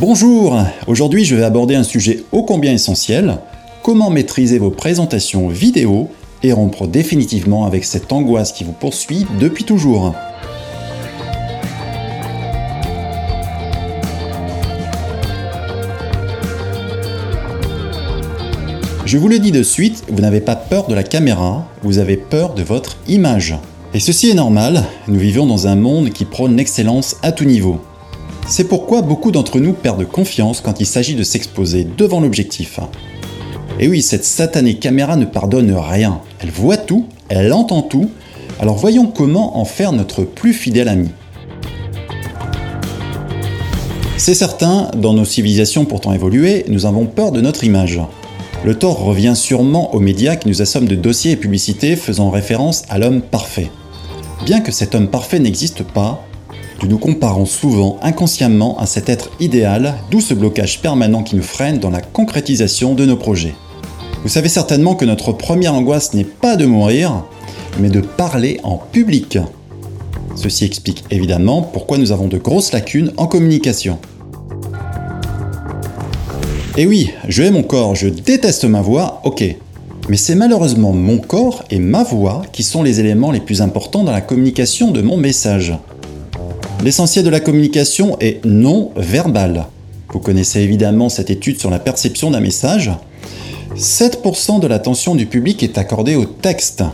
Bonjour, aujourd'hui je vais aborder un sujet ô combien essentiel, comment maîtriser vos présentations vidéo et rompre définitivement avec cette angoisse qui vous poursuit depuis toujours. Je vous le dis de suite, vous n'avez pas peur de la caméra, vous avez peur de votre image. Et ceci est normal, nous vivons dans un monde qui prône l'excellence à tout niveau. C'est pourquoi beaucoup d'entre nous perdent confiance quand il s'agit de s'exposer devant l'objectif. Et oui, cette satanée caméra ne pardonne rien. Elle voit tout, elle entend tout, alors voyons comment en faire notre plus fidèle ami. C'est certain, dans nos civilisations pourtant évoluées, nous avons peur de notre image. Le tort revient sûrement aux médias qui nous assomment de dossiers et publicités faisant référence à l'homme parfait. Bien que cet homme parfait n'existe pas, nous nous comparons souvent inconsciemment à cet être idéal, d'où ce blocage permanent qui nous freine dans la concrétisation de nos projets. Vous savez certainement que notre première angoisse n'est pas de mourir, mais de parler en public. Ceci explique évidemment pourquoi nous avons de grosses lacunes en communication. Et oui, je hais mon corps, je déteste ma voix, ok. Mais c'est malheureusement mon corps et ma voix qui sont les éléments les plus importants dans la communication de mon message. L'essentiel de la communication est non verbal. Vous connaissez évidemment cette étude sur la perception d'un message. 7% de l'attention du public est accordée au texte,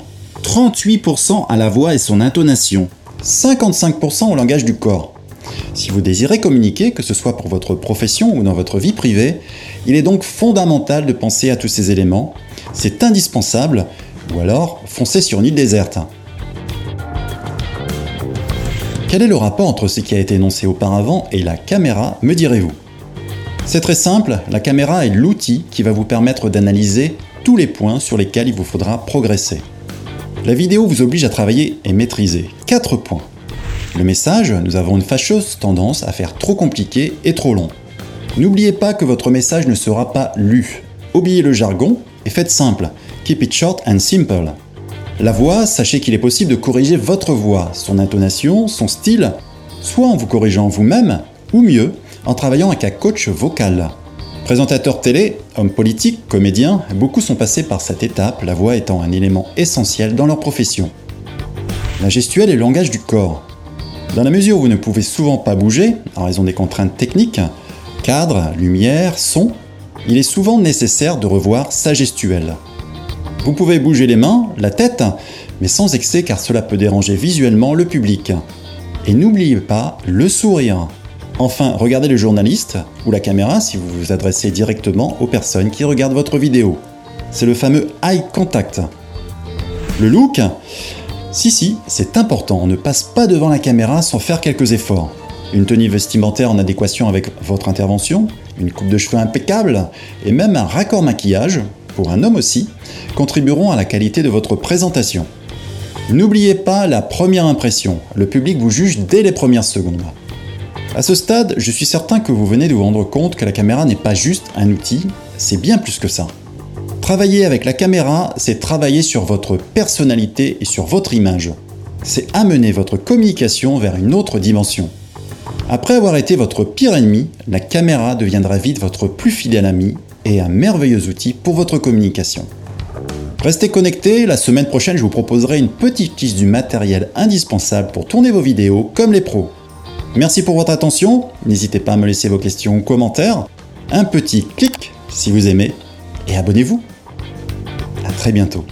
38% à la voix et son intonation, 55% au langage du corps. Si vous désirez communiquer, que ce soit pour votre profession ou dans votre vie privée, il est donc fondamental de penser à tous ces éléments. C'est indispensable, ou alors foncez sur une île déserte. Quel est le rapport entre ce qui a été énoncé auparavant et la caméra, me direz-vous? C'est très simple, la caméra est l'outil qui va vous permettre d'analyser tous les points sur lesquels il vous faudra progresser. La vidéo vous oblige à travailler et maîtriser 4 points. Le message, nous avons une fâcheuse tendance à faire trop compliqué et trop long. N'oubliez pas que votre message ne sera pas lu. Oubliez le jargon et faites simple. Keep it short and simple. La voix, sachez qu'il est possible de corriger votre voix, son intonation, son style, soit en vous corrigeant vous-même, ou mieux, en travaillant avec un coach vocal. Présentateur télé, homme politique, comédien, beaucoup sont passés par cette étape, la voix étant un élément essentiel dans leur profession. La gestuelle est le langage du corps. Dans la mesure où vous ne pouvez souvent pas bouger, en raison des contraintes techniques, cadre, lumière, son, il est souvent nécessaire de revoir sa gestuelle. Vous pouvez bouger les mains, la tête, mais sans excès car cela peut déranger visuellement le public. Et n'oubliez pas le sourire. Enfin, regardez le journaliste ou la caméra si vous vous adressez directement aux personnes qui regardent votre vidéo. C'est le fameux eye contact. Le look? Si, si, c'est important, on ne passe pas devant la caméra sans faire quelques efforts. Une tenue vestimentaire en adéquation avec votre intervention, une coupe de cheveux impeccable et même un raccord maquillage pour un homme aussi, contribueront à la qualité de votre présentation. N'oubliez pas la première impression, le public vous juge dès les premières secondes. À ce stade, je suis certain que vous venez de vous rendre compte que la caméra n'est pas juste un outil, c'est bien plus que ça. Travailler avec la caméra, c'est travailler sur votre personnalité et sur votre image. C'est amener votre communication vers une autre dimension. Après avoir été votre pire ennemi, la caméra deviendra vite votre plus fidèle ami et un merveilleux outil pour votre communication. Restez connectés, la semaine prochaine je vous proposerai une petite liste du matériel indispensable pour tourner vos vidéos comme les pros. Merci pour votre attention, n'hésitez pas à me laisser vos questions ou commentaires, un petit clic si vous aimez, et abonnez-vous. A très bientôt.